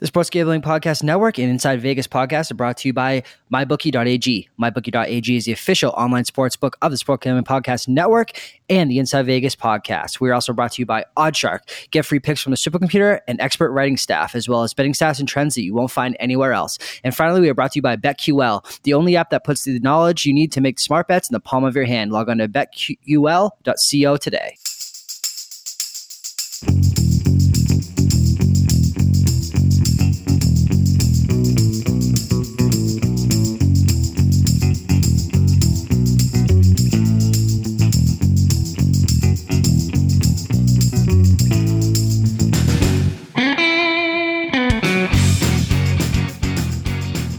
The Sports Gambling Podcast Network and Inside Vegas podcast are brought to you by MyBookie.ag. MyBookie.ag is the official online sports book of the Sports Gambling Podcast Network and the Inside Vegas podcast. We are also brought to you by OddsShark. Get free picks from the supercomputer and expert writing staff, as well as betting stats and trends that you won't find anywhere else. And finally, we are brought to you by BetQL, the only app that puts the knowledge you need to make smart bets in the palm of your hand. Log on to betql.co today.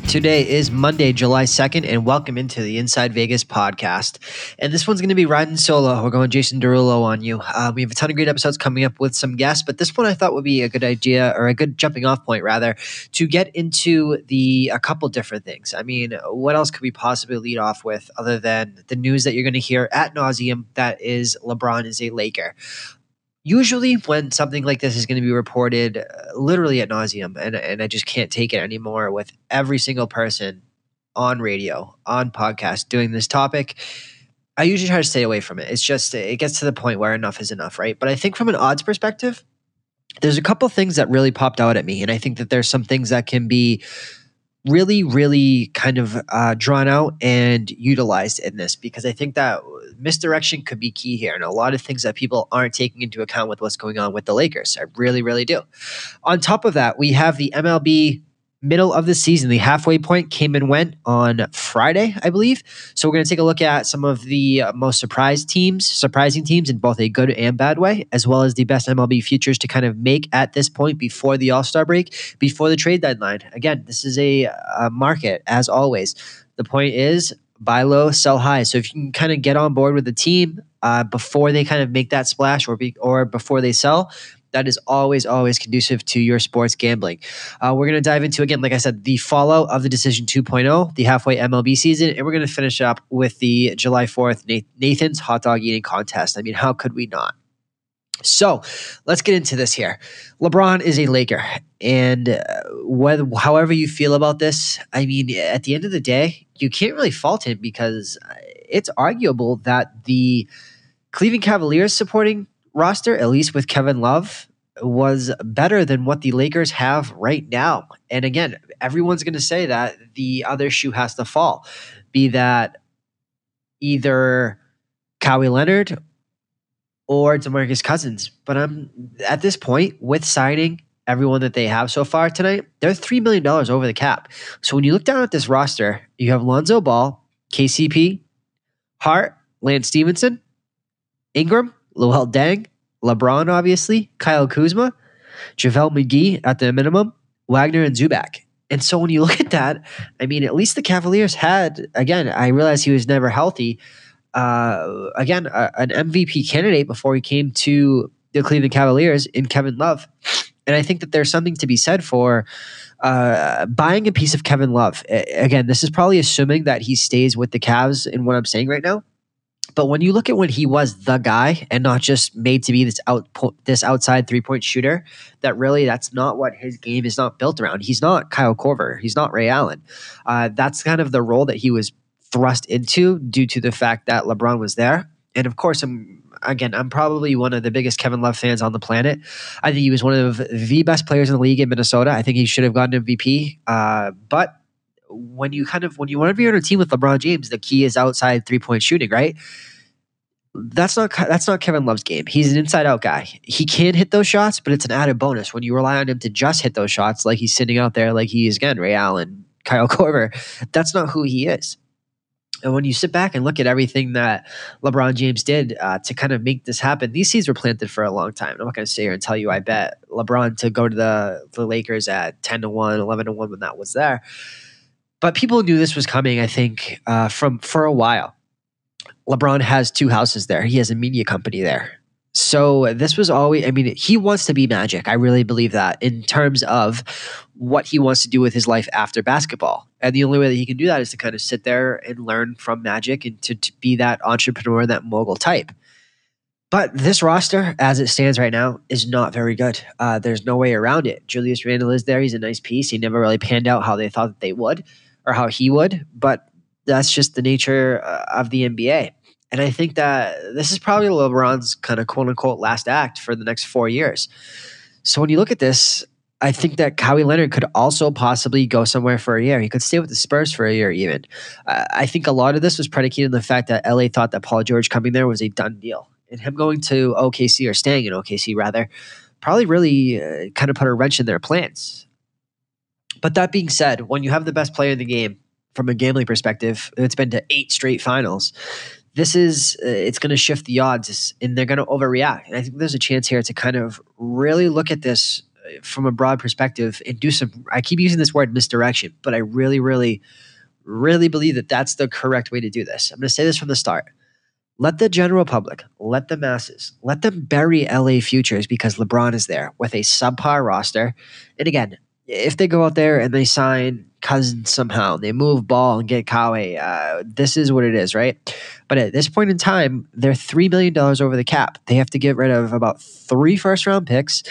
Today is Monday, July 2nd, and welcome into the Inside Vegas podcast. And this one's going to be riding solo. We're going Jason Derulo on you. Uh, we have a ton of great episodes coming up with some guests, but this one I thought would be a good idea, or a good jumping off point, rather, to get into the a couple different things. I mean, what else could we possibly lead off with other than the news that you're going to hear at nauseum that is LeBron is a Laker? Usually when something like this is going to be reported uh, literally at nauseum and, and i just can't take it anymore with every single person on radio on podcast doing this topic i usually try to stay away from it. It's just it gets to the point where enough is enough right? But i think from an odds perspective there's a couple things that really popped out at me and i think that there's some things that can be really, really kind of uh, drawn out and utilized in this because I think that misdirection could be key here and a lot of things that people aren't taking into account with what's going on with the Lakers. I really, really do. On top of that, we have the MLB middle of the season. The halfway point came and went on Friday, I believe. So we're going to take a look at some of the uh, most surprised teams, surprising teams in both a good and bad way, as well as the best MLB futures to kind of make at this point before the All Star break, before the trade deadline. Again, this is a, a market as always. The point is buy low, sell high. So if you can kind of get on board with the team uh, before they kind of make that splash or be, or before they sell, that is always, always conducive to your sports gambling. Uh, we're going to dive into, again, like I said, the fallout of the Decision 2.0, the halfway MLB season, and we're going to finish up with the July 4th Nathan's hot dog eating contest. I mean, how could we not? So let's get into this here. LeBron is a Laker, and uh, whether, however you feel about this, I mean, at the end of the day, you can't really fault him because it's arguable that the Cleveland Cavaliers supporting roster, at least with Kevin Love, was better than what the Lakers have right now. And again, everyone's going to say that the other shoe has to fall, be that either Kawhi Leonard or DeMarcus Cousins. But I'm at this point with signing everyone that they have so far tonight, they're $3 million over the cap. So when you look down at this roster, you have Lonzo Ball, KCP, Hart, Lance Stephenson, Ingram, Luol Deng, LeBron, obviously, Kyle Kuzma, JaVale McGee at the minimum, Wagner and Zubac. And so when you look at that, I mean, at least the Cavaliers had, again, I realize he was never healthy. Uh, again, a, an MVP candidate before he came to the Cleveland Cavaliers in Kevin Love. And I think that there's something to be said for uh, buying a piece of Kevin Love. Again, this is probably assuming that he stays with the Cavs in what I'm saying right now. But when you look at when he was the guy and not just made to be this out this outside three point shooter, that really that's not what his game is not built around. He's not Kyle Korver. He's not Ray Allen. Uh, that's kind of the role that he was thrust into due to the fact that LeBron was there. And of course, I'm again, I'm probably one of the biggest Kevin Love fans on the planet. I think he was one of the best players in the league in Minnesota. I think he should have gotten MVP. Uh, but when you kind of when you want to be on a team with LeBron James, the key is outside three point shooting, right? That's not that's not Kevin Love's game. He's an inside out guy. He can hit those shots, but it's an added bonus when you rely on him to just hit those shots, like he's sitting out there, like he is again Ray Allen, Kyle Korver. That's not who he is. And when you sit back and look at everything that LeBron James did uh, to kind of make this happen, these seeds were planted for a long time. I'm not going to sit here and tell you I bet LeBron to go to the, the Lakers at 10 to 1, 11 to 1 when that was there. But people knew this was coming, I think, uh, from for a while. LeBron has two houses there. He has a media company there. So this was always, I mean, he wants to be magic. I really believe that in terms of what he wants to do with his life after basketball. And the only way that he can do that is to kind of sit there and learn from magic and to, to be that entrepreneur, that mogul type. But this roster, as it stands right now, is not very good. Uh, there's no way around it. Julius Randle is there. He's a nice piece. He never really panned out how they thought that they would or how he would, but that's just the nature uh, of the NBA. And I think that this is probably LeBron's kind of quote unquote last act for the next four years. So when you look at this, I think that Kawhi Leonard could also possibly go somewhere for a year. He could stay with the Spurs for a year, even. I think a lot of this was predicated on the fact that LA thought that Paul George coming there was a done deal. And him going to OKC or staying in OKC, rather, probably really uh, kind of put a wrench in their plans. But that being said, when you have the best player in the game, from a gambling perspective, it's been to eight straight finals. This is uh, it's going to shift the odds, and they're going to overreact. And I think there's a chance here to kind of really look at this from a broad perspective and do some i keep using this word misdirection but i really really really believe that that's the correct way to do this i'm going to say this from the start let the general public let the masses let them bury la futures because lebron is there with a subpar roster and again if they go out there and they sign Cousins somehow, they move ball and get Kawhi, uh, this is what it is, right? But at this point in time, they're $3 million over the cap. They have to get rid of about three first round picks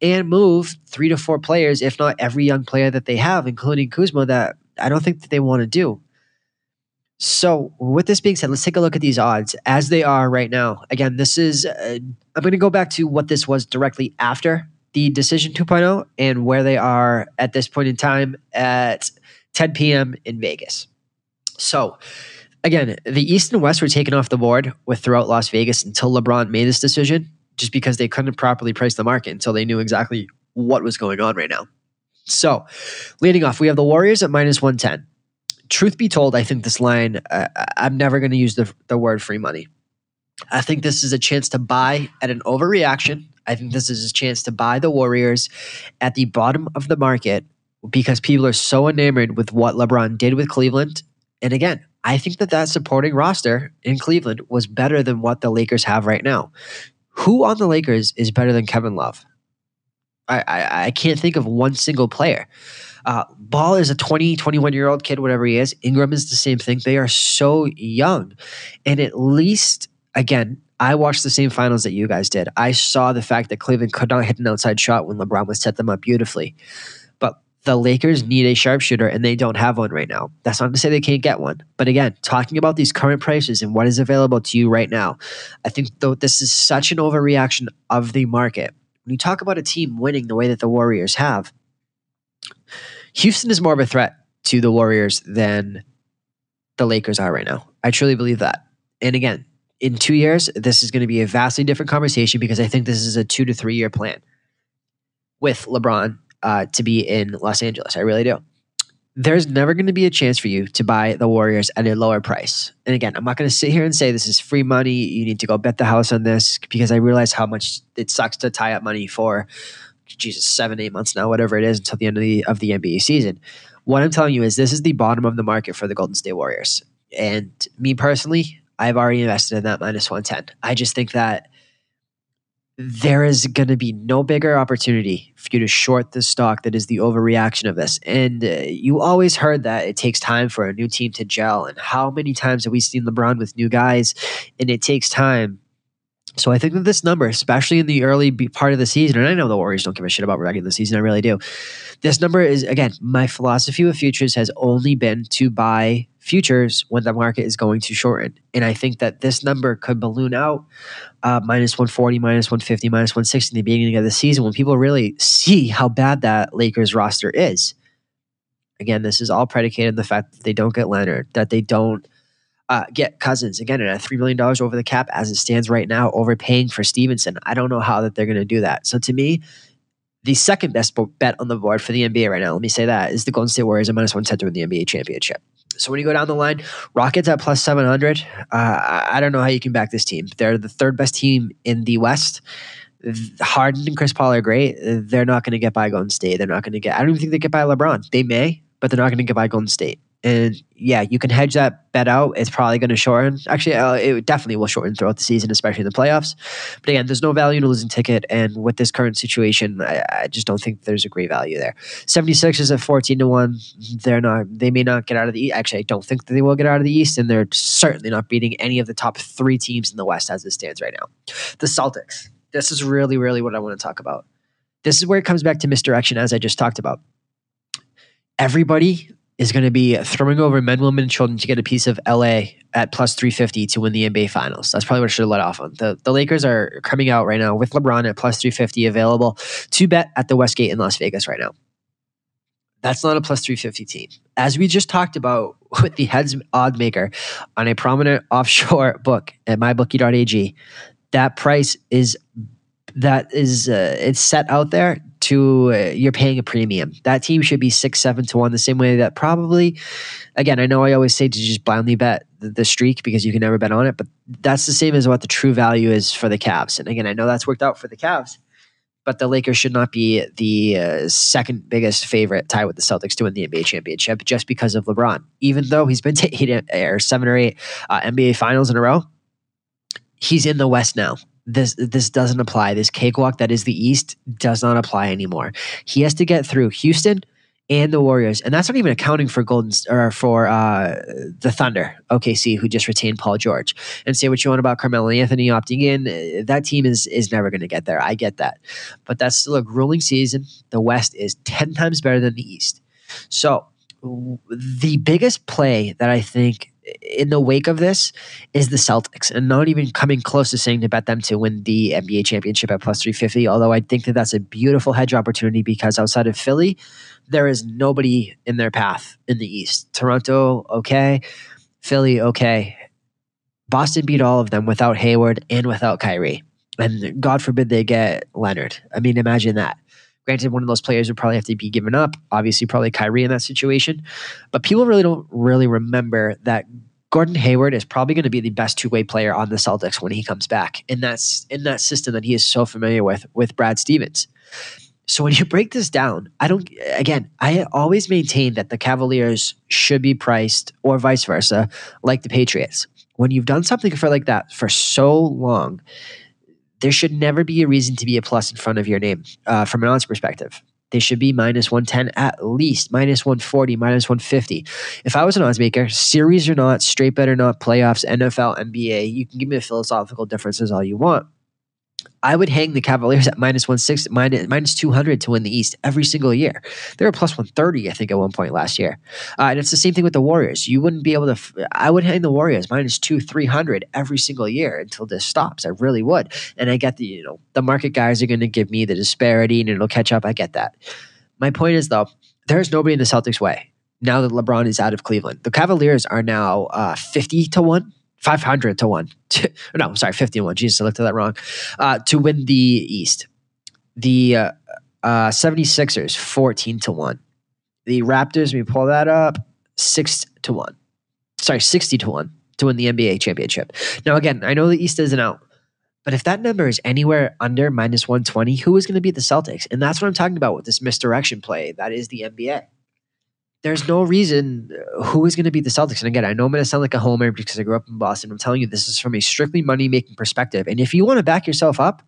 and move three to four players, if not every young player that they have, including Kuzma, that I don't think that they want to do. So, with this being said, let's take a look at these odds as they are right now. Again, this is, uh, I'm going to go back to what this was directly after the decision 2.0 and where they are at this point in time at 10 p.m. in Vegas. So, again, the East and West were taken off the board with throughout Las Vegas until LeBron made this decision just because they couldn't properly price the market until they knew exactly what was going on right now. So, leading off, we have the Warriors at minus 110. Truth be told, I think this line, uh, I'm never going to use the, the word free money. I think this is a chance to buy at an overreaction. I think this is a chance to buy the Warriors at the bottom of the market because people are so enamored with what LeBron did with Cleveland. And again, I think that that supporting roster in Cleveland was better than what the Lakers have right now. Who on the Lakers is better than Kevin Love? I, I, I can't think of one single player. Uh, Ball is a 20, 21 year old kid, whatever he is. Ingram is the same thing. They are so young. And at least, again, I watched the same finals that you guys did. I saw the fact that Cleveland could not hit an outside shot when LeBron would set them up beautifully But the Lakers need a sharpshooter and they don't have one right now. That's not to say they can't get one. But again, talking about these current prices and what is available to you right now, I think though this is such an overreaction of the market. When you talk about a team winning the way that the Warriors have, Houston is more of a threat to the Warriors than the Lakers are right now. I truly believe that. And again, in two years, this is going to be a vastly different conversation because I think this is a two to three year plan with LeBron uh, to be in Los Angeles. I really do. There's never going to be a chance for you to buy the Warriors at a lower price. And again, I'm not going to sit here and say this is free money. You need to go bet the house on this because I realize how much it sucks to tie up money for, Jesus, seven, eight months now, whatever it is, until the end of the of the NBA season. What I'm telling you is this is the bottom of the market for the Golden State Warriors. And me personally, I've already invested in that minus 110. I just think that there is going to be no bigger opportunity for you to short the stock that is the overreaction of this. And uh, you always heard that it takes time for a new team to gel. And how many times have we seen LeBron with new guys? And it takes time. So I think that this number, especially in the early part of the season, and I know the Warriors don't give a shit about regular season, I really do. This number is again, my philosophy with futures has only been to buy futures when the market is going to shorten. And I think that this number could balloon out uh, minus 140, minus 150, minus 160 in the beginning of the season when people really see how bad that Lakers roster is. Again, this is all predicated on the fact that they don't get Leonard, that they don't uh, get Cousins. Again, at $3 million over the cap as it stands right now, overpaying for Stephenson. I don't know how that they're going to do that. So to me, the second best bet on the board for the NBA right now, let me say that, is the Golden State Warriors at minus 110 to win the NBA championship. So when you go down the line, Rockets at plus 700. Uh, I don't know how you can back this team. They're the third best team in the West. Harden and Chris Paul are great. They're not going to get by Golden State. They're not going to get, I don't even think they get by LeBron. They may, but they're not going to get by Golden State. And yeah, you can hedge that bet out. It's probably going to shorten. Actually, uh, it definitely will shorten throughout the season, especially in the playoffs. But again, there's no value in a losing ticket. And with this current situation, I, I just don't think there's a great value there. 76 is at 14 to 1. They're not, they may not get out of the East. Actually, I don't think that they will get out of the East. And they're certainly not beating any of the top three teams in the West as it stands right now. The Celtics. This is really, really what I want to talk about. This is where it comes back to misdirection, as I just talked about. Everybody is going to be throwing over men, women, and children to get a piece of LA at plus 350 to win the NBA Finals. That's probably what I should have let off on. The, the Lakers are coming out right now with LeBron at plus 350 available to bet at the Westgate in Las Vegas right now. That's not a plus 350 team. As we just talked about with the heads odd maker on a prominent offshore book at mybookie.ag, that price is that is uh, it's set out there to uh, you're paying a premium. That team should be six, seven to one, the same way that probably. Again, I know I always say to just blindly bet the, streak because you can never bet on it, but that's the same as what the true value is for the Cavs. And again, I know that's worked out for the Cavs, but the Lakers should not be the uh, second biggest favorite, tie with the Celtics to win the NBA championship just because of LeBron. Even though he's been to eight or seven or eight uh, NBA finals in a row, he's in the West now this this doesn't apply. This cakewalk that is the East does not apply anymore. He has to get through Houston and the Warriors, and that's not even accounting for Golden or for uh, the Thunder, OKC, who just retained Paul George. And say what you want about Carmelo Anthony opting in, uh, that team is is never going to get there. I get that, but that's still a grueling season. The West is ten times better than the East. So the biggest play that I think in the wake of this is the Celtics, and not even coming close to saying to bet them to win the NBA championship at plus 350. Although I think that that's a beautiful hedge opportunity because outside of Philly, there is nobody in their path in the East. Toronto, okay. Philly, okay. Boston beat all of them without Hayward and without Kyrie. And God forbid they get Leonard. I mean, imagine that. Granted, one of those players would probably have to be given up. Obviously, probably Kyrie in that situation. But people really don't really remember that Gordon Hayward is probably going to be the best two-way player on the Celtics when he comes back. And that's in that system that he is so familiar with with Brad Stevens. So when you break this down, I don't again, I always maintain that the Cavaliers should be priced or vice versa like the Patriots. When you've done something for like that for so long, there should never be a reason to be a plus in front of your name uh, from an odds perspective. They should be minus 110 at least, minus 140, minus 150. If I was an odds maker, series or not, straight bet or not, playoffs, NFL, NBA, you can give me the philosophical differences all you want. I would hang the Cavaliers at minus 160, minus, minus 200 to win the East every single year. They were plus 130, I think, at one point last year. Uh, and it's the same thing with the Warriors. You wouldn't be able to, f- I would hang the Warriors minus two, 300 every single year until this stops. I really would. And I get the, you know, the market guys are going to give me the disparity and it'll catch up. I get that. My point is, though, there's nobody in the Celtics' way now that LeBron is out of Cleveland. The Cavaliers are now uh, 50 to 1 500 to 1. no, sorry, 51. Jesus, I looked at that wrong. Uh, to win the East. The uh, uh, 76ers, 14 to 1. The Raptors, we pull that up, 6 to 1. Sorry, 60 to 1 to win the NBA championship. Now, again, I know the East isn't out, but if that number is anywhere under minus 120, who is going to beat the Celtics? And that's what I'm talking about with this misdirection play. That is the NBA there's no reason uh, who is going to beat the Celtics. And again, I know I'm going to sound like a homer because I grew up in Boston. I'm telling you, this is from a strictly money making perspective. And if you want to back yourself up,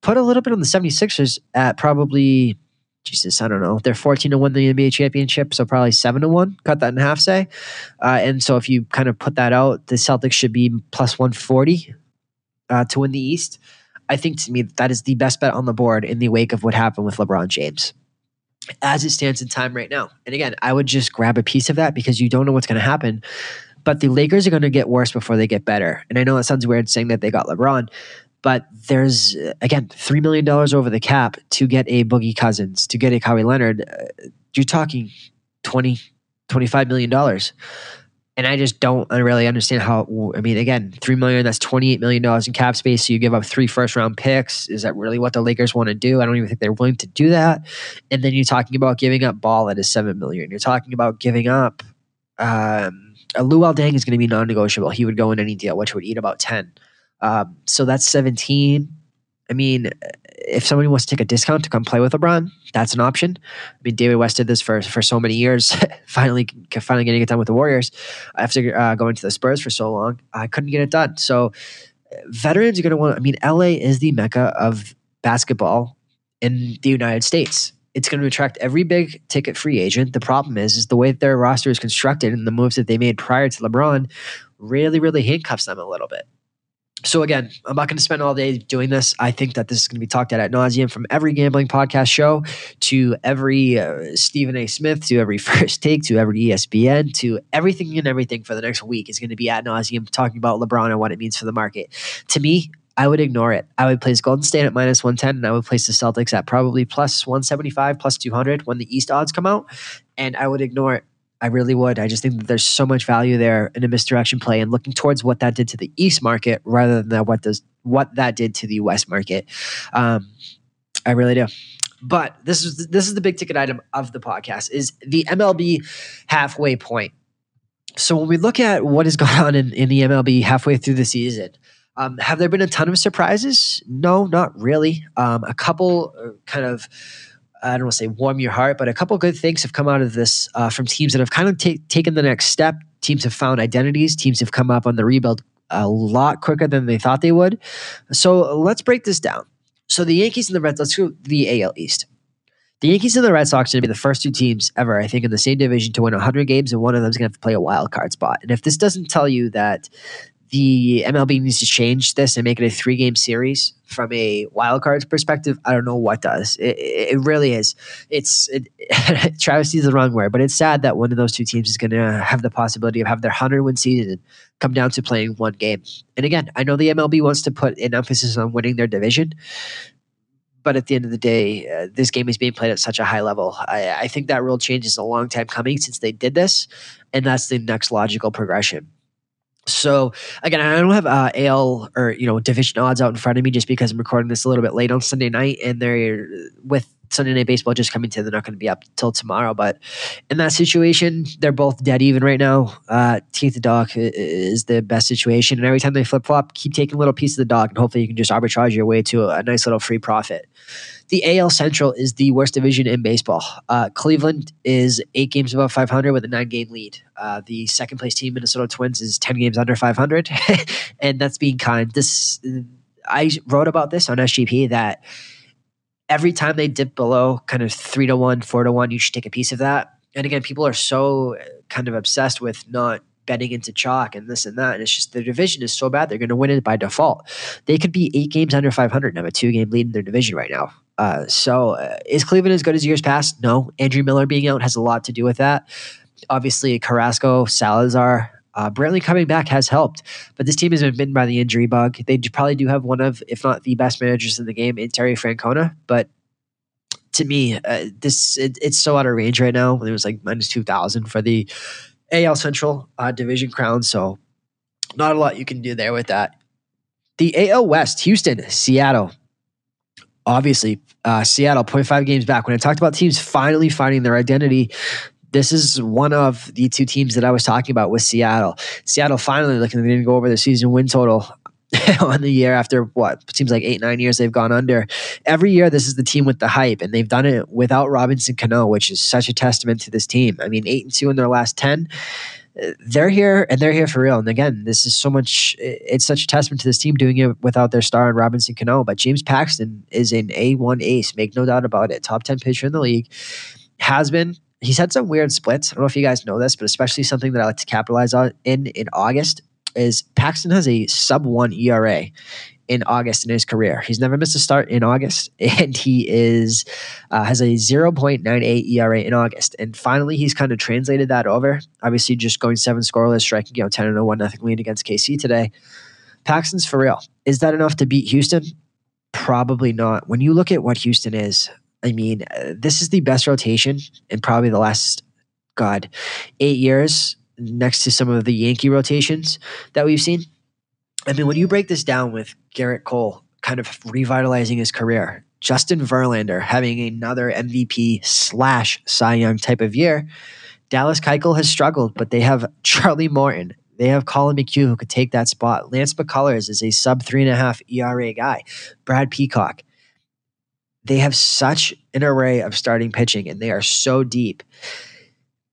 put a little bit on the 76ers at probably, Jesus, I don't know. They're 14 to 1 the NBA championship, so probably 7 to 1. Cut that in half, say. Uh, and so if you kind of put that out, the Celtics should be plus 140 uh, to win the East. I think to me, that is the best bet on the board in the wake of what happened with LeBron James as it stands in time right now. And again, I would just grab a piece of that because you don't know what's going to happen. But the Lakers are going to get worse before they get better. And I know it sounds weird saying that they got LeBron, but there's again three million dollars over the cap to get a Boogie Cousins, to get a Kawhi Leonard. Uh, you're talking 20, 25 million dollars and I just don't really understand how. I mean, again, three million that's twenty eight million dollars in cap space. So you give up three first round picks. Is that really what the Lakers want to do? I don't even think they're willing to do that. And then you're talking about giving up Ball at a seven million. You're talking about giving up. Um, Luol Deng is going to be non negotiable. He would go in any deal, which would eat about ten. Um, so that's seventeen. I mean, if somebody wants to take a discount to come play with LeBron, that's an option. I mean, David West did this for for so many years. finally, finally getting it done with the Warriors after uh, going to the Spurs for so long. I couldn't get it done. So, veterans are going to want. I mean, LA is the mecca of basketball in the United States. It's going to attract every big ticket free agent. The problem is, is the way that their roster is constructed and the moves that they made prior to LeBron really, really handcuffs them a little bit. So again, I'm not going to spend all day doing this. I think that this is going to be talked at at nauseum from every gambling podcast show to every uh, Stephen A. Smith to every First Take to every ESPN to everything and everything for the next week is going to be at nauseum talking about LeBron and what it means for the market. To me, I would ignore it. I would place Golden State at minus 110 and I would place the Celtics at probably plus 175, plus 200 when the East odds come out. And I would ignore it. I really would. I just think that there's so much value there in a misdirection play and looking towards what that did to the East market rather than what does what that did to the West market. Um, I really do. But this is this is the big ticket item of the podcast is the MLB halfway point. So when we look at what has gone on in, in the MLB halfway through the season, um, have there been a ton of surprises? No, not really. Um, a couple uh, kind of I don't want to say warm your heart, but a couple good things have come out of this uh, from teams that have kind of t- taken the next step. Teams have found identities. Teams have come up on the rebuild a lot quicker than they thought they would. So let's break this down. So the Yankees and the Reds, let's go the AL East. The Yankees and the Red Sox are going to be the first two teams ever, I think, in the same division to win 100 games, and one of them is going to have to play a wild card spot. And if this doesn't tell you that the MLB needs to change this and make it a three game series from a wild cards perspective. I don't know what does. It, it really is. It's it, travesty is the wrong word, but it's sad that one of those two teams is going to have the possibility of have their hundred win season come down to playing one game. And again, I know the MLB wants to put an emphasis on winning their division. But at the end of the day, uh, this game is being played at such a high level. I, I think that rule change is a long time coming since they did this, and that's the next logical progression. So again, I don't have uh, AL or you know division odds out in front of me just because I'm recording this a little bit late on Sunday night, and they're with Sunday Night Baseball just coming to, they're not going to be up till tomorrow. But in that situation, they're both dead even right now. Uh, Teeth the dog is the best situation, and every time they flip flop, keep taking a little piece of the dog, and hopefully you can just arbitrage your way to a nice little free profit. The AL Central is the worst division in baseball. Uh, Cleveland is eight games above 500 with a nine game lead. Uh, the second place team, Minnesota Twins, is 10 games under 500, and that's being kind. This I wrote about this on SGP that every time they dip below kind of three to one, four to one, you should take a piece of that. And again, people are so kind of obsessed with not betting into chalk and this and that. And it's just the division is so bad, they're going to win it by default. They could be eight games under 500 and have a two game lead in their division right now. Uh, so uh, is Cleveland as good as years past? No. Andrew Miller being out has a lot to do with that. Obviously, Carrasco, Salazar, uh, Brantley coming back has helped, but this team has been bitten by the injury bug. They probably do have one of, if not the best managers in the game, in Terry Francona. But to me, uh, this it, it's so out of range right now. It was like minus two thousand for the AL Central uh, division crown, so not a lot you can do there with that. The AL West, Houston, Seattle. Obviously, uh, Seattle 0.5 games back. When I talked about teams finally finding their identity, this is one of the two teams that I was talking about with Seattle. Seattle finally looking, they didn't go over the season win total on the year after what seems like eight, nine years they've gone under. Every year, this is the team with the hype, and they've done it without Robinson Cano, which is such a testament to this team. I mean, eight and two in their last 10 they're here and they're here for real. And again, this is so much, it's such a testament to this team doing it without their star in Robinson Cano. But James Paxton is an A1 ace, make no doubt about it. Top 10 pitcher in the league. Has been he's had some weird splits. I don't know if you guys know this, but especially something that I like to capitalize on in in August is Paxton has a sub one ERA in August in his career. He's never missed a start in August, and he is uh, has a 0.98 ERA in August. And finally, he's kind of translated that over. Obviously, just going seven scoreless, striking know 10 and a 1 nothing lead against KC today. Paxton's for real. Is that enough to beat Houston? Probably not. When you look at what Houston is, I mean, uh, this is the best rotation in probably the last, God, eight years, next to some of the Yankee rotations that we've seen. I mean, when you break this down with Gerrit Cole kind of revitalizing his career, Justin Verlander having another MVP slash Cy Young type of year, Dallas Keuchel has struggled, but they have Charlie Morton, They have Collin McHugh who could take that spot. Lance McCullers is a sub three and a half ERA guy. Brad Peacock. They have such an array of starting pitching and they are so deep.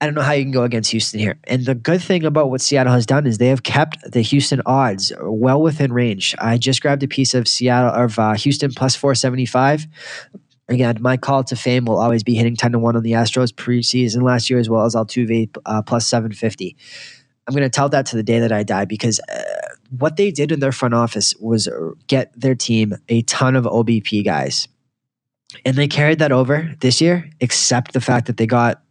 I don't know how you can go against Houston here. And the good thing about what Seattle has done is they have kept the Houston odds well within range. I just grabbed a piece of Seattle of uh, Houston plus 475. Again, my call to fame will always be hitting 10 to 1 on the Astros preseason last year, as well as Altuve uh, plus 750. I'm going to tell that to the day that I die because uh, what they did in their front office was get their team a ton of OBP guys. And they carried that over this year, except the fact that they got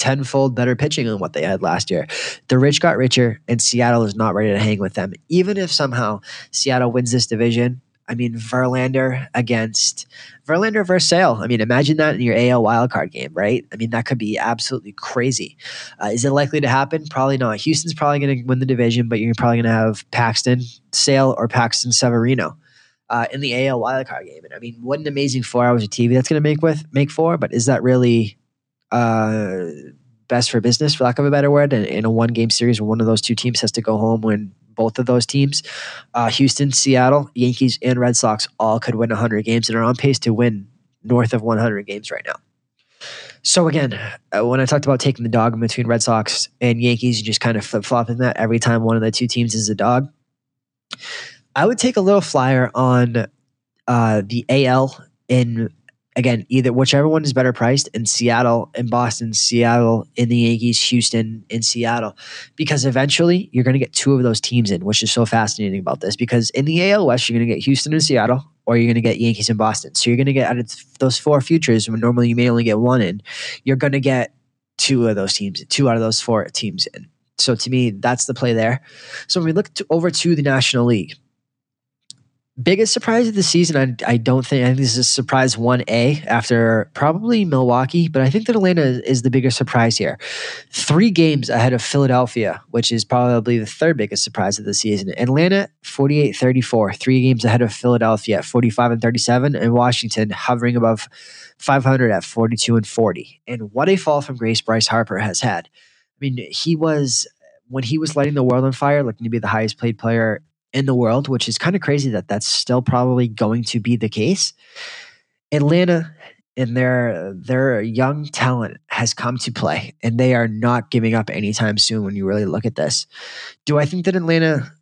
tenfold better pitching than what they had last year. The rich got richer, and Seattle is not ready to hang with them. Even if somehow Seattle wins this division, I mean, Verlander against Verlander versus Sale. I mean, imagine that in your AL wildcard game, right? I mean, that could be absolutely crazy. Uh, is it likely to happen? Probably not. Houston's probably going to win the division, but you're probably going to have Paxton, Sale, or Paxton Severino. Uh, in the AL wildcard game, and I mean, what an amazing four hours of TV that's going to make with make for. But is that really uh, best for business, for lack of a better word, in, in a one game series where one of those two teams has to go home when both of those teams, uh, Houston, Seattle, Yankees, and Red Sox, all could win 100 games and are on pace to win north of 100 games right now. So again, uh, when I talked about taking the dog in between Red Sox and Yankees, and just kind of flip flopping that every time one of the two teams is a dog, I would take a little flyer on uh, the AL in again, either whichever one is better priced in Seattle, in Boston, Seattle, in the Yankees, Houston, in Seattle, because eventually you're going to get two of those teams in, which is so fascinating about this. Because in the AL West, you're going to get Houston and Seattle, or you're going to get Yankees and Boston. So you're going to get out of those four futures when normally you may only get one in, you're going to get two of those teams, two out of those four teams in. So to me, that's the play there. So when we look to, over to the National League, biggest surprise of the season, I, I don't think, I think this is surprise 1A after probably Milwaukee, but I think that Atlanta is the biggest surprise here. Three games ahead of Philadelphia, which is probably the third biggest surprise of the season. Atlanta, 48 34, three games ahead of Philadelphia, at 45 and 37, and Washington hovering above 500 at 42 and 40. And what a fall from grace Bryce Harper has had. I mean, he was when he was lighting the world on fire, looking to be the highest paid player in the world, which is kind of crazy that that's still probably going to be the case. Atlanta and their their young talent has come to play, and they are not giving up anytime soon. When you really look at this, do I think that Atlanta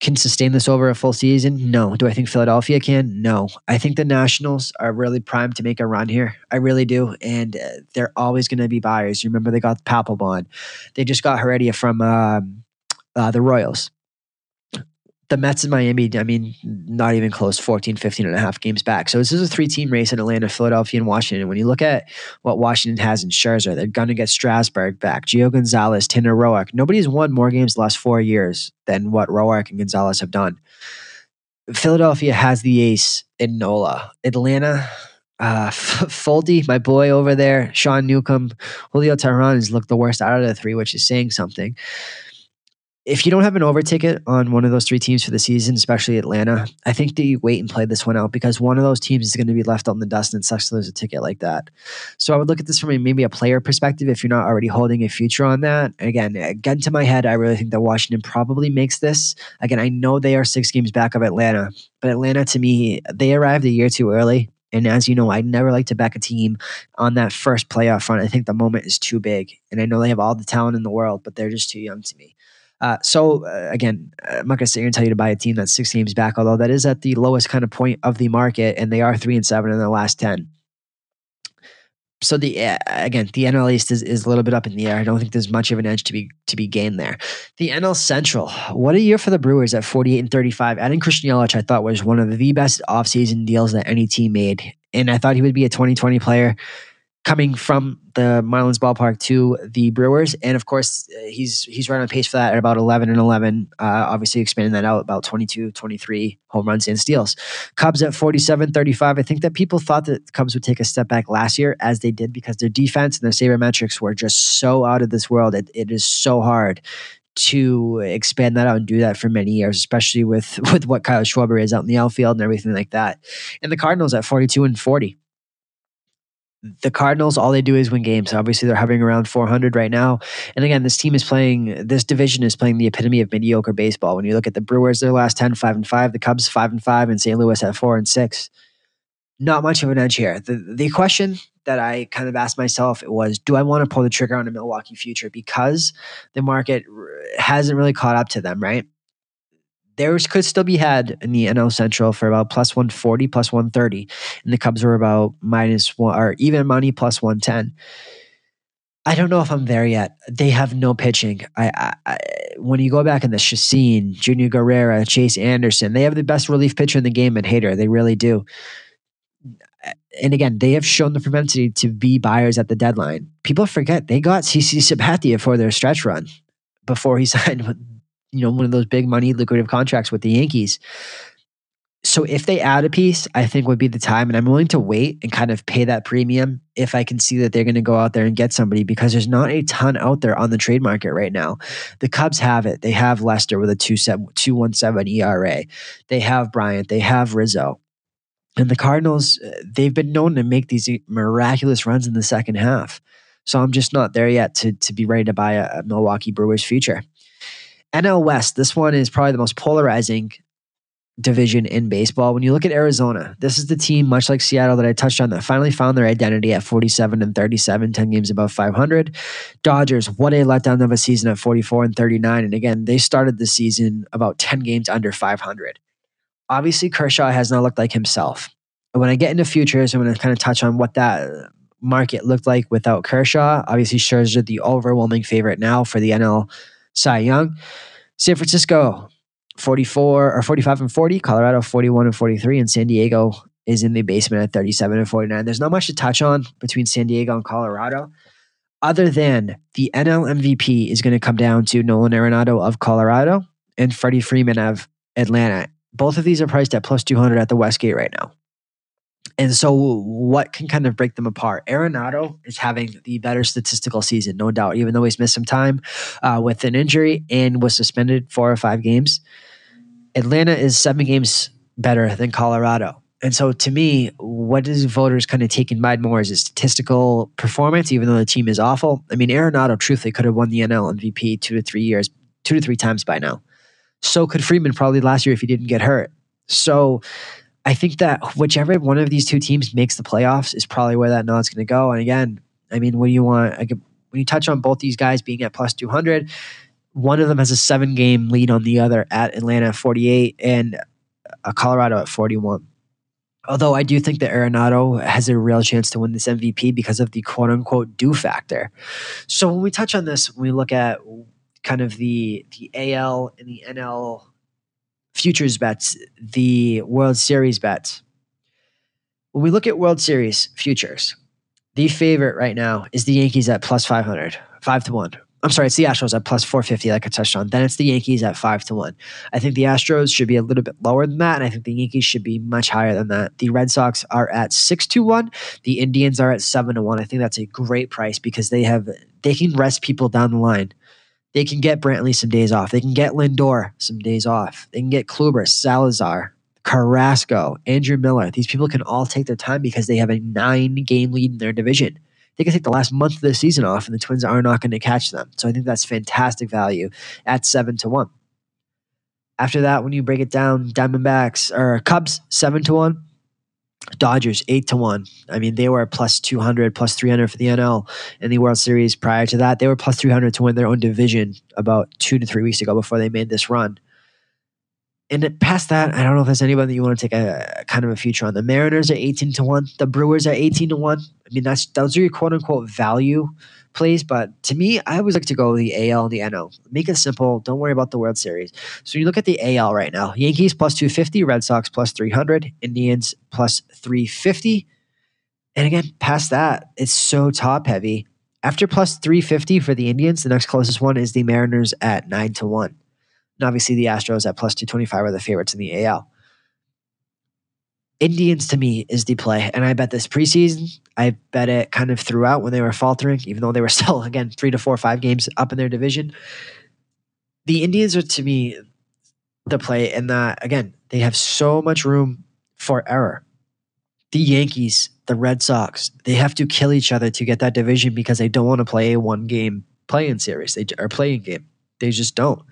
can sustain this over a full season? No. Do I think Philadelphia can? No. I think the Nationals are really primed to make a run here. I really do, and uh, they're always going to be buyers. You remember they got Papelbon, they just got Heredia from um, uh, the Royals the Mets and Miami, I mean, not even close, 14, 15 and a half games back. So this is a three team race in Atlanta, Philadelphia, and Washington. When you look at what Washington has in Scherzer, they're going to get Strasburg back, Gio Gonzalez, Tanner Roark. Nobody's won more games the last four years than what Roark and Gonzalez have done. Philadelphia has the ace in Nola. Atlanta, uh, Folty, my boy over there, Sean Newcomb, Julio Teheran has looked the worst out of the three, which is saying something if you don't have an over ticket on one of those three teams for the season, especially Atlanta, I think that you wait and play this one out because one of those teams is going to be left on the dust and sucks to lose a ticket like that. So I would look at this from maybe a player perspective if you're not already holding a future on that. Again, again to my head, I really think that Washington probably makes this. Again, I know they are six games back of Atlanta, but Atlanta to me, they arrived a year too early. And as you know, I never like to back a team on that first playoff front. I think the moment is too big. And I know they have all the talent in the world, but they're just too young to me. Uh, so uh, again, I'm not going to sit here and tell you to buy a team that's six games back, although that is at the lowest kind of point of the market, and they are three and seven in the last ten. So the uh, again, the NL East is, is a little bit up in the air. I don't think there's much of an edge to be to be gained there. The NL Central, what a year for the Brewers at 48 and 35. Adding Christian Yelich, I thought was one of the best offseason deals that any team made, and I thought he would be a 2020 player coming from the Marlins ballpark to the Brewers, and of course uh, he's he's right on pace for that at about 11 and 11. Uh, obviously expanding that out about 22, 23 home runs and steals. Cubs at 47, 35. I think that people thought that Cubs would take a step back last year, as they did, because their defense and their sabermetrics were just so out of this world. it, it is so hard to expand that out and do that for many years, especially with with what Kyle Schwarber is out in the outfield and everything like that. And the Cardinals at 42 and 40 the Cardinals, all they do is win games. Obviously, they're hovering around 400 right now. And again, this team is playing, this division is playing the epitome of mediocre baseball. When you look at the Brewers, their last 10, 5 and 5, the Cubs, 5 and 5, and St. Louis at 4 and 6. Not much of an edge here. The, the question that I kind of asked myself was do I want to pull the trigger on a Milwaukee future? Because the market hasn't really caught up to them, right? There could still be had in the NL Central for about plus 140, plus 130. And the Cubs were about minus one or even money plus 110. I don't know if I'm there yet. They have no pitching. I, I, I when you go back in the Chacin, Junior Guerrera, Chase Anderson, they have the best relief pitcher in the game in Hader. They really do. And again, they have shown the propensity to be buyers at the deadline. People forget they got CC Sabathia for their stretch run before he signed you know, one of those big money lucrative contracts with the Yankees. So if they add a piece, I think would be the time. And I'm willing to wait and kind of pay that premium if I can see that they're going to go out there and get somebody because there's not a ton out there on the trade market right now. The Cubs have it. They have Lester with a 217 ERA. They have Bryant. They have Rizzo. And the Cardinals, uh, they've been known to make these miraculous runs in the second half. So I'm just not there yet to, to be ready to buy a, a Milwaukee Brewers future. NL West, this one is probably the most polarizing division in baseball. When you look at Arizona, this is the team, much like Seattle, that I touched on, that finally found their identity at 47 and 37, 10 games above 500. Dodgers, what a letdown of a season at 44 and 39. And again, they started the season about 10 games under 500. Obviously, Kershaw has not looked like himself. And when I get into futures, I'm going to kind of touch on what that market looked like without Kershaw. Obviously, Scherzer, the overwhelming favorite now for the NL Cy Young. San Francisco, 44 or 45 and 40. Colorado, 41 and 43. And San Diego is in the basement at 37 and 49. There's not much to touch on between San Diego and Colorado, other than the NL MVP is going to come down to Nolan Arenado of Colorado and Freddie Freeman of Atlanta. Both of these are priced at plus 200 at the Westgate right now. And so, what can kind of break them apart? Arenado is having the better statistical season, no doubt, even though he's missed some time uh, with an injury and was suspended four or five games. Atlanta is seven games better than Colorado. And so, to me, what is voters kind of taking mind more is a statistical performance, even though the team is awful. I mean, Arenado truthfully could have won the NL MVP two to three years, two to three times by now. So could Freeman probably last year if he didn't get hurt. So I think that whichever one of these two teams makes the playoffs is probably where that nod's going to go. And again, I mean, do you want? When you touch on both these guys being at plus 200, one of them has a seven game lead on the other at Atlanta at 48 and Colorado at 41. Although I do think that Arenado has a real chance to win this MVP because of the quote unquote do factor. So when we touch on this, when we look at kind of the the AL and the NL futures bets, the World Series bets. When we look at World Series futures, the favorite right now is the Yankees at plus 500, 5 to 1. I'm sorry, it's the Astros at plus 450, like I touched on. Then it's the Yankees at 5 to 1. I think the Astros should be a little bit lower than that, and I think the Yankees should be much higher than that. The Red Sox are at 6 to 1. The Indians are at 7 to 1. I think that's a great price because they have they can rest people down the line. They can get Brantley some days off. They can get Lindor some days off. They can get Kluber, Salazar, Carrasco, Andrew Miller. These people can all take their time because they have a nine game lead in their division. They can take the last month of the season off, and the Twins are not going to catch them. So I think that's fantastic value at seven to one. After that, when you break it down, Diamondbacks or Cubs seven to one, Dodgers eight to one. I mean, they were plus two hundred, plus three hundred for the NL in the World Series. Prior to that, they were plus three hundred to win their own division about two to three weeks ago before they made this run. And past that, I don't know if there's anybody that you want to take a, a kind of a future on. The Mariners are eighteen to one. The Brewers are eighteen to one. I mean, that's those are your quote unquote value plays. But to me, I always like to go the AL and the NL. Make it simple. Don't worry about the World Series. So you look at the AL right now Yankees plus 250, Red Sox plus 300, Indians plus 350. And again, past that, it's so top heavy. After plus 350 for the Indians, the next closest one is the Mariners at 9 to 1. And obviously, the Astros at plus 225 are the favorites in the AL. Indians to me is the play. And I bet this preseason, I bet it kind of throughout when they were faltering, even though they were still, again, three to four, five games up in their division. The Indians are to me the play in that, again, they have so much room for error. the Yankees, the Red Sox, they have to kill each other to get that division because they don't want to play a one game playing series. They are playing game. They just don't.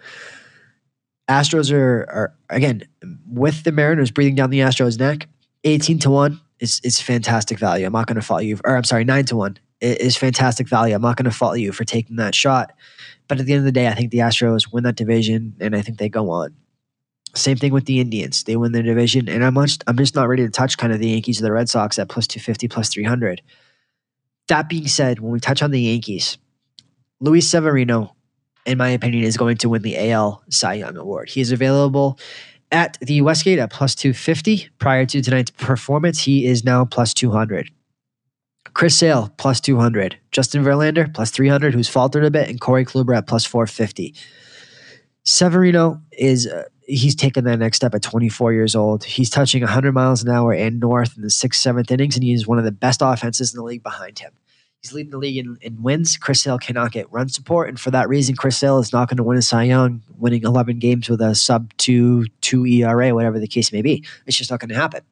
Astros are, are again with the Mariners breathing down the Astros' neck. Eighteen to one is is fantastic value. I'm not going to fault you. Or I'm sorry, nine to one is fantastic value. I'm not going to fault you for taking that shot. But at the end of the day, I think the Astros win that division, and I think they go on. Same thing with the Indians. They win their division, and I'm just, I'm just not ready to touch kind of the Yankees or the Red Sox at plus 250, plus 300. That being said, when we touch on the Yankees, Luis Severino, in my opinion, is going to win the AL Cy Young Award. He is available at the Westgate at plus 250. Prior to tonight's performance, he is now plus 200. Chris Sale, plus 200. Justin Verlander, plus 300, who's faltered a bit, and Corey Kluber at plus 450. Severino is uh, he's taken that next step at 24 years old. He's touching 100 miles an hour and north in the sixth, seventh innings, and he is one of the best offenses in the league behind him. He's leading the league in, in wins. Chris Sale cannot get run support, and for that reason, Chris Sale is not going to win a Cy Young, winning 11 games with a sub two two ERA, whatever the case may be. It's just not going to happen.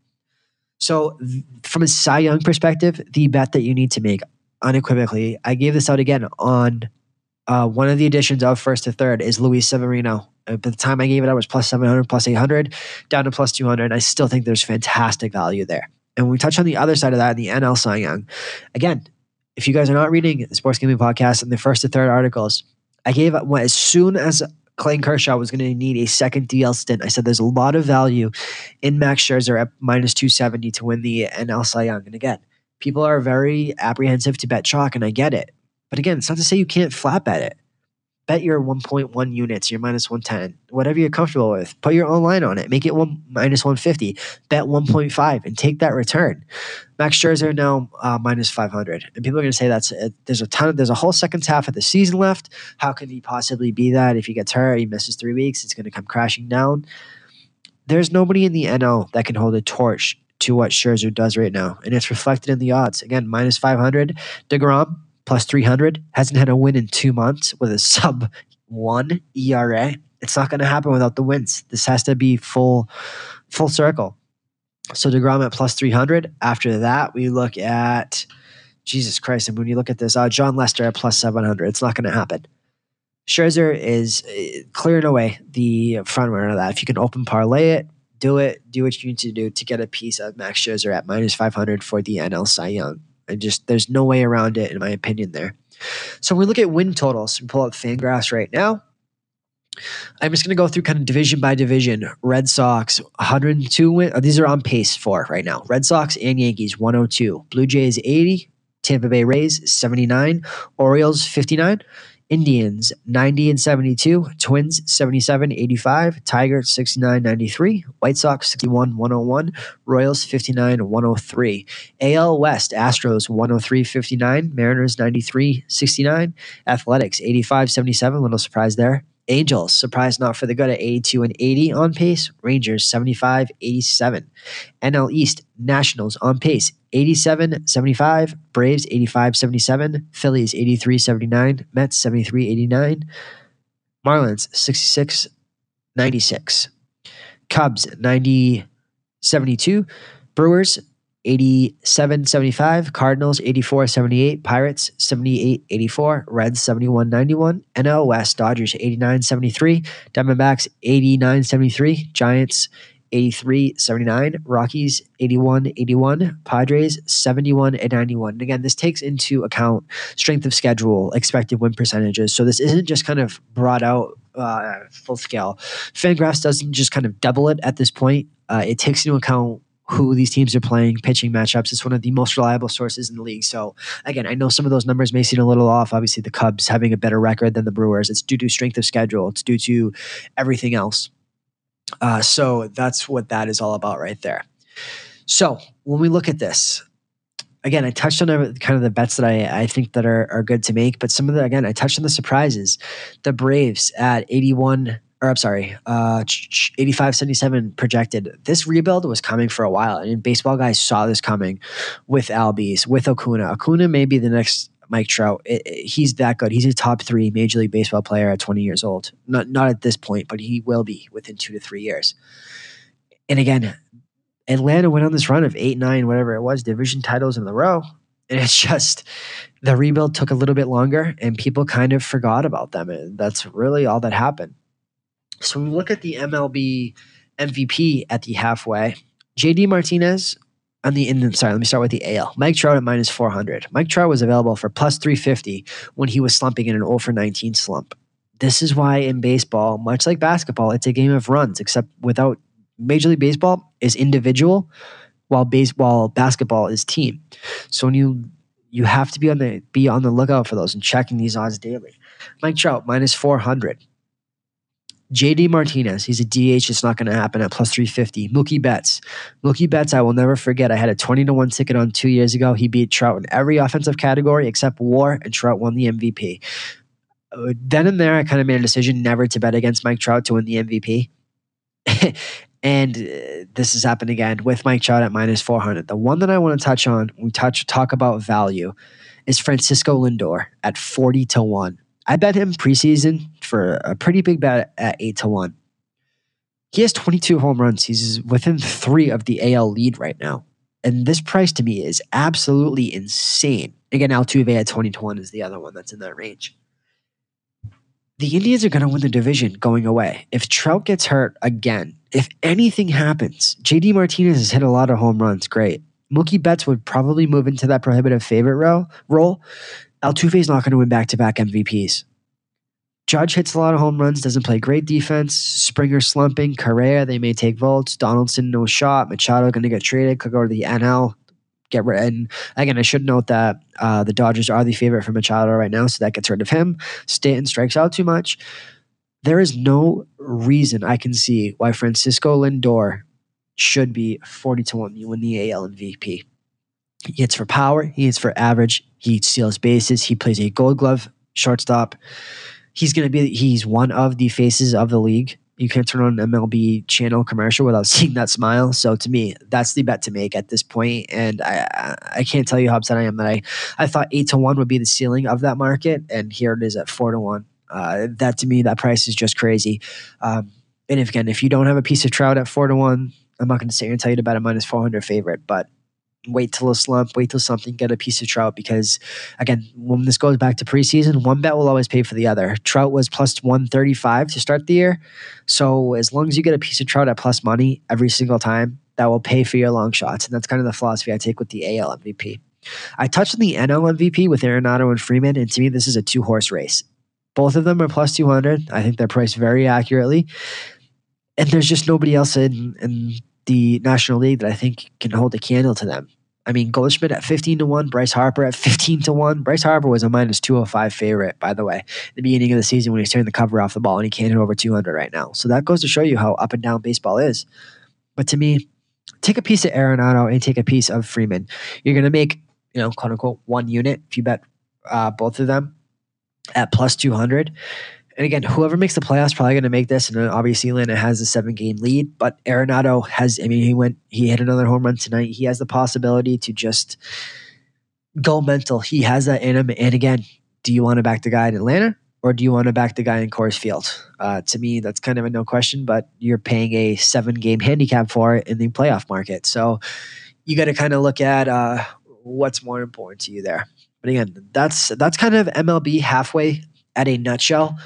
So, from a Cy Young perspective, the bet that you need to make unequivocally, I gave this out again on uh, one of the editions of first to third is Luis Severino at the time I gave it, I was plus 700, plus 800, down to plus 200. I still think there's fantastic value there. And when we touch on the other side of that, the NL Cy Young, again, if you guys are not reading the Sports Gambling Podcast and the first to third articles, I gave well, as soon as Clayton Kershaw was going to need a second DL stint. I said there's a lot of value in Max Scherzer at minus 270 to win the NL Cy Young. And again, people are very apprehensive to bet chalk, and I get it. But again, it's not to say you can't flat bet it bet your 1.1 units, your minus 110, whatever you're comfortable with. Put your own line on it. Make it one minus 150. Bet 1.5 and take that return. Max Scherzer now uh, minus 500, and people are going to say that's a, there's a ton of there's a whole second half of the season left. How can he possibly be that if he gets hurt? He misses three weeks. It's going to come crashing down. There's nobody in the NL that can hold a torch to what Scherzer does right now, and it's reflected in the odds. Again, minus 500. Degrom plus 300, hasn't had a win in two months with a sub one ERA. It's not going to happen without the wins. This has to be full, full circle. So Degrom at plus 300. After that, we look at Jesus Christ. And when you look at this, uh, Jon Lester at plus 700. It's not going to happen. Scherzer is uh, clearing away the front runner of that. If you can open parlay it, do it. Do what you need to do to get a piece of Max Scherzer at minus 500 for the NL Cy Young. And just there's no way around it, in my opinion. There. So we look at win totals. We pull up Fangraphs right now. I'm just going to go through kind of division by division. Red Sox 102 win. Oh, these are on pace for right now. Red Sox and Yankees 102. Blue Jays 80. Tampa Bay Rays 79. Orioles 59. Indians 90 and 72, Twins 77 85, Tigers 69 93, White Sox 61 101, Royals 59 103. AL West Astros 103 59, Mariners 93 69, Athletics 85 77, little surprise there. Angels, surprise not for the good at 82 and 80 on pace. Rangers 75 87. NL East, Nationals on pace 87 75. Braves 85 77. Phillies 83 79. Mets 73 89. Marlins 66 96. Cubs 90 72. Brewers 87 75, Cardinals 84 78, Pirates 78 84, Reds 71 91, NL West Dodgers 89 73, Diamondbacks 89 73, Giants 83 79, Rockies 81 81, Padres 71 and 91. And again, this takes into account strength of schedule, expected win percentages. So this isn't just kind of brought out uh, full scale. Fangraphs doesn't just kind of double it at this point. Uh, it takes into account who these teams are playing, pitching matchups. It's one of the most reliable sources in the league. So again, I know some of those numbers may seem a little off. Obviously, the Cubs having a better record than the Brewers. It's due to strength of schedule. It's due to everything else. Uh, so that's what that is all about right there. So when we look at this, again, I touched on kind of the bets that I, I think that are, are good to make, but some of the, again, I touched on the surprises. The Braves at 81 or I'm sorry, uh, 85 77 projected. This rebuild was coming for a while, and baseball guys saw this coming with Albies, with Acuna. Acuna may be the next Mike Trout. It, it, he's that good. He's a top three Major League Baseball player at 20 years old. Not not at this point, but he will be within two to three years. And again, Atlanta went on this run of eight, nine, whatever it was, division titles in a row. And it's just the rebuild took a little bit longer and people kind of forgot about them. And that's really all that happened. So when we look at the MLB MVP at the halfway, JD Martinez on the in sorry, let me start with the AL. Mike Trout at minus 400. Mike Trout was available for plus 350 when he was slumping in an 0 for 19 slump. This is why in baseball, much like basketball, it's a game of runs, except without Major League Baseball is individual, while baseball basketball is team. So when you you have to be on the be on the lookout for those and checking these odds daily. Mike Trout minus 400. JD Martinez, he's a DH. It's not going to happen at plus 350. Mookie Betts. Mookie Betts, I will never forget. I had a 20 to 1 ticket on two years ago. He beat Trout in every offensive category except war, and Trout won the MVP. Uh, then and there, I kind of made a decision never to bet against Mike Trout to win the MVP. and uh, this has happened again with Mike Trout at minus 400. The one that I want to touch on, we touch talk about value, is Francisco Lindor at 40 to 1. I bet him preseason for a pretty big bet at 8 to 1. He has 22 home runs. He's within three of the AL lead right now. And this price to me is absolutely insane. Again, Altuve at 20 to 1 is the other one that's in that range. The Indians are going to win the division going away. If Trout gets hurt again, if anything happens, JD Martinez has hit a lot of home runs. Great. Mookie Betts would probably move into that prohibitive favorite role. role. Is not going to win back to back MVPs. Judge hits a lot of home runs, doesn't play great defense. Springer slumping. Correa, they may take votes. Donaldson, no shot. Machado going to get traded, could go to the NL. Get rid. And again, I should note that uh, the Dodgers are the favorite for Machado right now, so that gets rid of him. Stanton strikes out too much. There is no reason I can see why Francisco Lindor should be 40 to 1 You win the AL MVP. He hits for power. He hits for average. He steals bases. He plays a gold glove shortstop. He's going to be, he's one of the faces of the league. You can't turn on an MLB channel commercial without seeing that smile. So to me, that's the bet to make at this point. And I, I can't tell you how upset I am that I, I thought eight to one would be the ceiling of that market. And here it is at four to one. Uh, that to me, that price is just crazy. Um, and if, again, if you don't have a piece of trout at four to one, I'm not going to sit here and tell you bet a minus 400 favorite, but wait till a slump, wait till something, get a piece of Trout because, again, when this goes back to preseason, one bet will always pay for the other. Trout was plus 135 to start the year. So as long as you get a piece of Trout at plus money every single time, that will pay for your long shots. And that's kind of the philosophy I take with the AL MVP. I touched on the NL MVP with Arenado and Freeman, and to me, this is a two horse race. Both of them are plus 200. I think they're priced very accurately. And there's just nobody else in, in the National League that I think can hold a candle to them. I mean, Goldschmidt at 15 to 1, Bryce Harper at 15 to 1. Bryce Harper was a minus 205 favorite, by the way, the beginning of the season when he's tearing the cover off the ball and he can't hit over 200 right now. So that goes to show you how up and down baseball is. But to me, take a piece of Arenado and take a piece of Freeman. You're going to make, you know, quote unquote, one unit if you bet uh, both of them at plus 200 and again, whoever makes the playoffs probably going to make this. And obviously, Atlanta has a seven game lead. But Arenado has, I mean, he went, he hit another home run tonight. He has the possibility to just go mental. He has that in him. And again, do you want to back the guy in Atlanta or do you want to back the guy in Coors Field? Uh, to me, that's kind of a no question, but you're paying a seven game handicap for it in the playoff market. So you got to kind of look at uh, what's more important to you there. But again, that's that's kind of MLB halfway at a nutshell.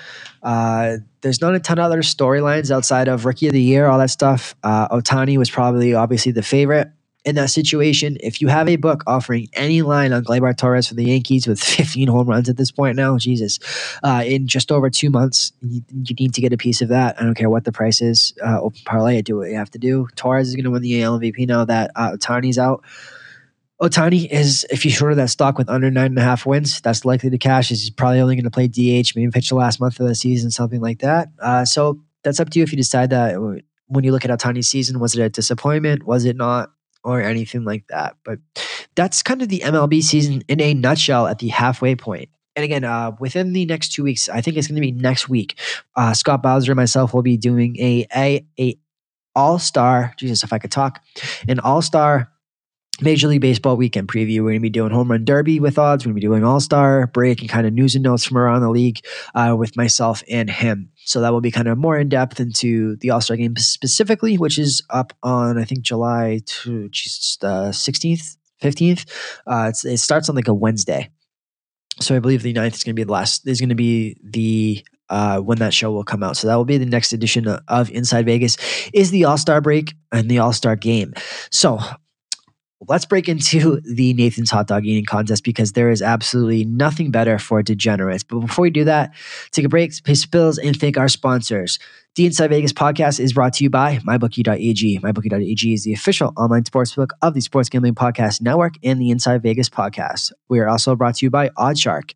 Uh, there's not a ton of other storylines outside of rookie of the year, all that stuff. Uh, Ohtani was probably obviously the favorite in that situation. If you have a book offering any line on Gleyber Torres for the Yankees with 15 home runs at this point now, Jesus, uh, in just over two months, you, you, need to get a piece of that. I don't care what the price is. Uh, open parlay, do what you have to do. Torres is going to win the AL MVP now that uh, Ohtani's out. Ohtani is, if you shorted that stock with under nine and a half wins, that's likely to cash. He's probably only going to play DH, maybe pitch the last month of the season, something like that. Uh, so that's up to you if you decide that when you look at Ohtani's season, was it a disappointment? Was it not? Or anything like that. But that's kind of the MLB season in a nutshell at the halfway point. And again, uh, within the next two weeks, I think it's going to be next week. Uh, Scott Bowser and myself will be doing a a, a all star. Jesus, if I could talk, an all star Major League Baseball weekend preview. We're going to be doing home run derby with odds. We're going to be doing all star break and kind of news and notes from around the league uh, with myself and him. So that will be kind of more in depth into the All Star game specifically, which is up on I think July to, geez, uh, 16th, 15th. Uh, it starts on like a Wednesday. So I believe the 9th is going to be the last. Is going to be the uh, when that show will come out. So that will be the next edition of Inside Vegas. Is the All Star break and the All Star game. So let's break into the Nathan's hot dog eating contest because there is absolutely nothing better for degenerates. But before we do that, take a break, pay some bills, and thank our sponsors. The Inside Vegas podcast is brought to you by MyBookie.ag. MyBookie.ag is the official online sportsbook of the Sports Gambling Podcast Network and the Inside Vegas podcast. We are also brought to you by OddsShark.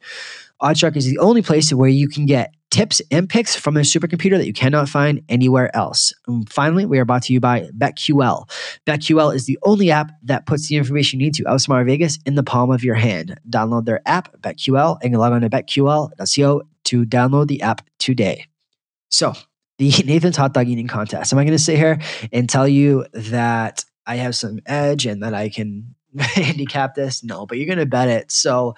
OddsShark is the only place where you can get tips and picks from their supercomputer that you cannot find anywhere else. And finally, we are brought to you by BetQL. BetQL is the only app that puts the information you need to outsmart Vegas in the palm of your hand. Download their app, BetQL, and log on to betql.co to download the app today. So, the Nathan's hot dog eating contest. Am I going to sit here and tell you that I have some edge and that I can handicap this? No, but you're going to bet it. So,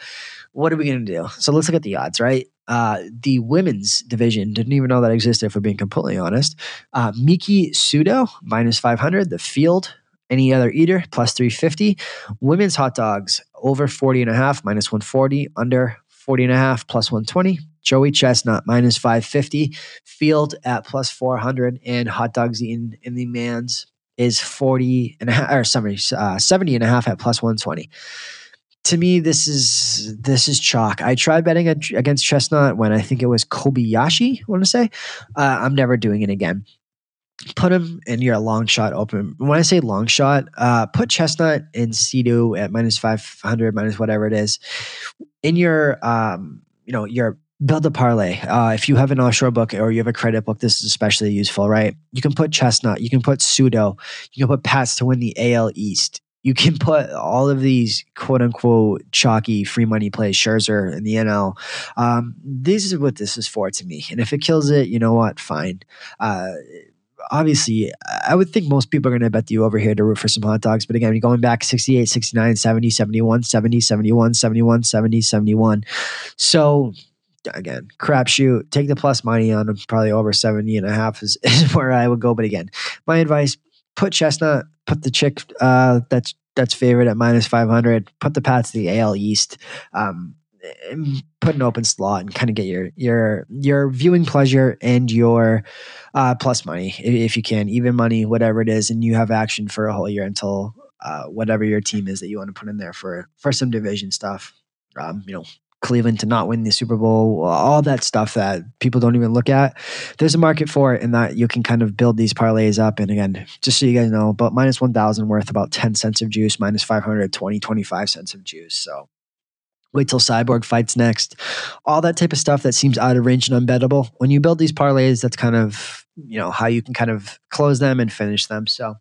what are we going to do? So, let's look at the odds, right? Uh, the women's division didn't even know that existed, for being completely honest. Uh, Miki Sudo, minus 500. The field, any other eater, plus 350. Women's hot dogs, over 40 and a half, minus 140. Under 40 and a half, plus 120. Joey Chestnut, minus 550. Field at plus 400. And hot dogs eaten in the man's is 40 and a half, or sorry, uh, 70 and a half at plus 120 to me, this is this is chalk. I tried betting against Chestnut when I think it was Kobayashi. I want to say, uh, I'm never doing it again. Put him in your long shot open. When I say long shot, uh, put Chestnut and Sudo at minus five hundred, minus whatever it is, in your um, you know your build a parlay. Uh, if you have an offshore book or you have a credit book, this is especially useful, right? You can put Chestnut, you can put Sudo, you can put Pats to win the AL East you can put all of these quote unquote chalky free money plays, Scherzer and the NL. Um, this is what this is for to me. And if it kills it, you know what? Fine. Uh, obviously, I would think most people are going to bet you over here to root for some hot dogs. But again, going back 68, 69, 70, 71, 70, 71, 71, 70, 71. So again, crapshoot. Take the plus money on them. Probably over 70 and a half is, is where I would go. But again, my advice put Chestnut, put the chick uh, that's that's favorite at minus five hundred. Put the Pats to the AL East. Um, put an open slot and kind of get your your your viewing pleasure and your uh, plus money if, if, you can, even money, whatever it is, and you have action for a whole year until uh, whatever your team is that you want to put in there for for some division stuff. Um, you know, Cleveland to not win the Super Bowl, all that stuff that people don't even look at. There's a market for it, and that you can kind of build these parlays up. And again, just so you guys know, but minus 1,000 worth about 10 cents of juice, minus 500, 20, 25 cents of juice. So wait till Cyborg fights next. All that type of stuff that seems out of range and unbettable. When you build these parlays, that's kind of you know how you can kind of close them and finish them so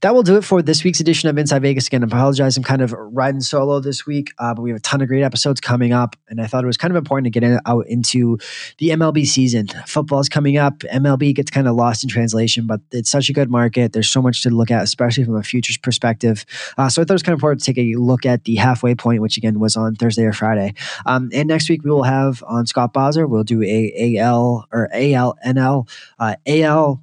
that will do it for this week's edition of inside vegas. Again i apologize. I'm kind of riding solo this week uh, but we have a ton of great episodes coming up and i thought it was kind of important to get in, out into the mlb season. Football's coming up. Mlb gets kind of lost in translation but it's such a good market. There's so much to look at especially from a futures perspective. Uh, so i thought it was kind of important to take a look at the halfway point which again was on thursday or friday. Um, and next week we will have on scott Bowser. we'll do a al or alnl uh, AL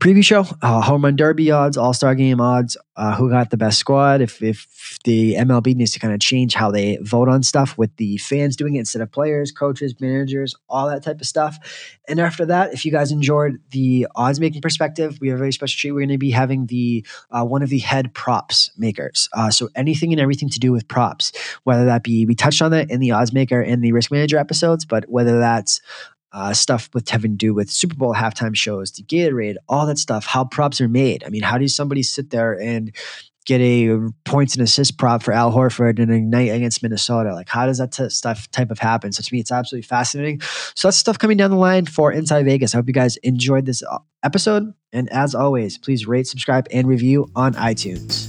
preview show, uh, home run derby odds, all star game odds, uh, who got the best squad. If, if the MLB needs to kind of change how they vote on stuff with the fans doing it instead of players, coaches, managers, all that type of stuff. And after that, if you guys enjoyed the odds making perspective, we have a very special treat. We're going to be having the uh, one of the head props makers. Uh, so anything and everything to do with props, whether that be we touched on that in the odds maker and the risk manager episodes, but whether that's uh, stuff with to do with Super Bowl halftime shows, the Gatorade, all that stuff, how props are made. I mean, how does somebody sit there and get a points and assist prop for Al Horford in a night against Minnesota? Like, how does that t- stuff type of happen? So to me, it's absolutely fascinating. So that's stuff coming down the line for Inside Vegas. I hope you guys enjoyed this uh, episode. And as always, please rate, subscribe, and review on iTunes.